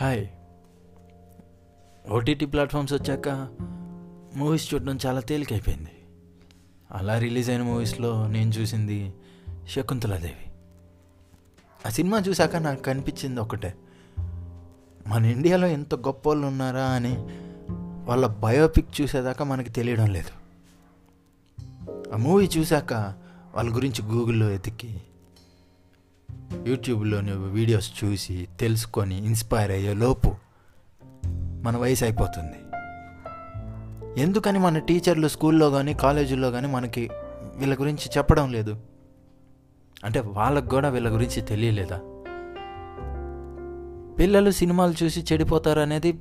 Hi. OTT platforms వచ్చాక movies చూడడం చాలా తేలికైపోయింది. అలా రిలీజ్ అయిన మూవీస్లో నేను చూసింది శకుంతలాదేవి. ఆ సినిమా చూశాక నాకు కనిపించింది ఒకటే. మన ఇండియాలో ఎంత గొప్ప వాళ్ళు ఉన్నారా అని వాళ్ళ బయోపిక్ చూసేదాకా మనకి తెలియడం లేదు. ఆ మూవీ చూశాక వాళ్ళ గురించి గూగుల్లో ఎతికి యూట్యూబ్లోని వీడియోస్ చూసి తెలుసుకొని ఇన్స్పైర్ అయ్యే లోపు మన వయసు అయిపోతుంది. ఎందుకని మన టీచర్లు స్కూల్లో కానీ కాలేజీల్లో కానీ మనకి వీళ్ళ గురించి చెప్పడం లేదు? అంటే వాళ్ళకు కూడా వీళ్ళ గురించి తెలియలేదా? పిల్లలు సినిమాలు చూసి చెడిపోతారు అనేది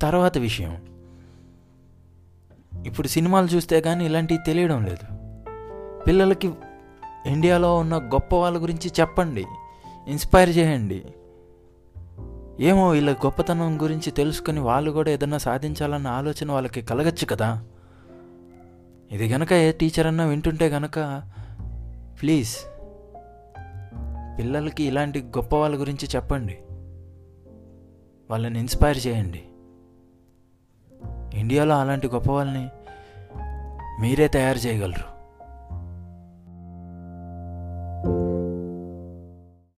తర్వాత విషయం. ఇప్పుడు సినిమాలు చూస్తే కానీ ఇలాంటివి తెలియడం లేదు. పిల్లలకి ఇండియాలో ఉన్న గొప్ప వాళ్ళ గురించి చెప్పండి. ఇన్స్పైర్ చేయండి. ఏమో వీళ్ళ గొప్పతనం గురించి తెలుసుకొని వాళ్ళు కూడా ఏదన్నా సాధించాలన్న ఆలోచన వాళ్ళకి కలగచ్చు కదా. ఇది గనక ఏ టీచర్ అన్నా వింటుంటే గనక ప్లీజ్ పిల్లలకి ఇలాంటి గొప్ప వాళ్ళ గురించి చెప్పండి. వాళ్ళని ఇన్స్పైర్ చేయండి. ఇండియాలో అలాంటి గొప్ప వాళ్ళని మీరే తయారు చేయగలరు.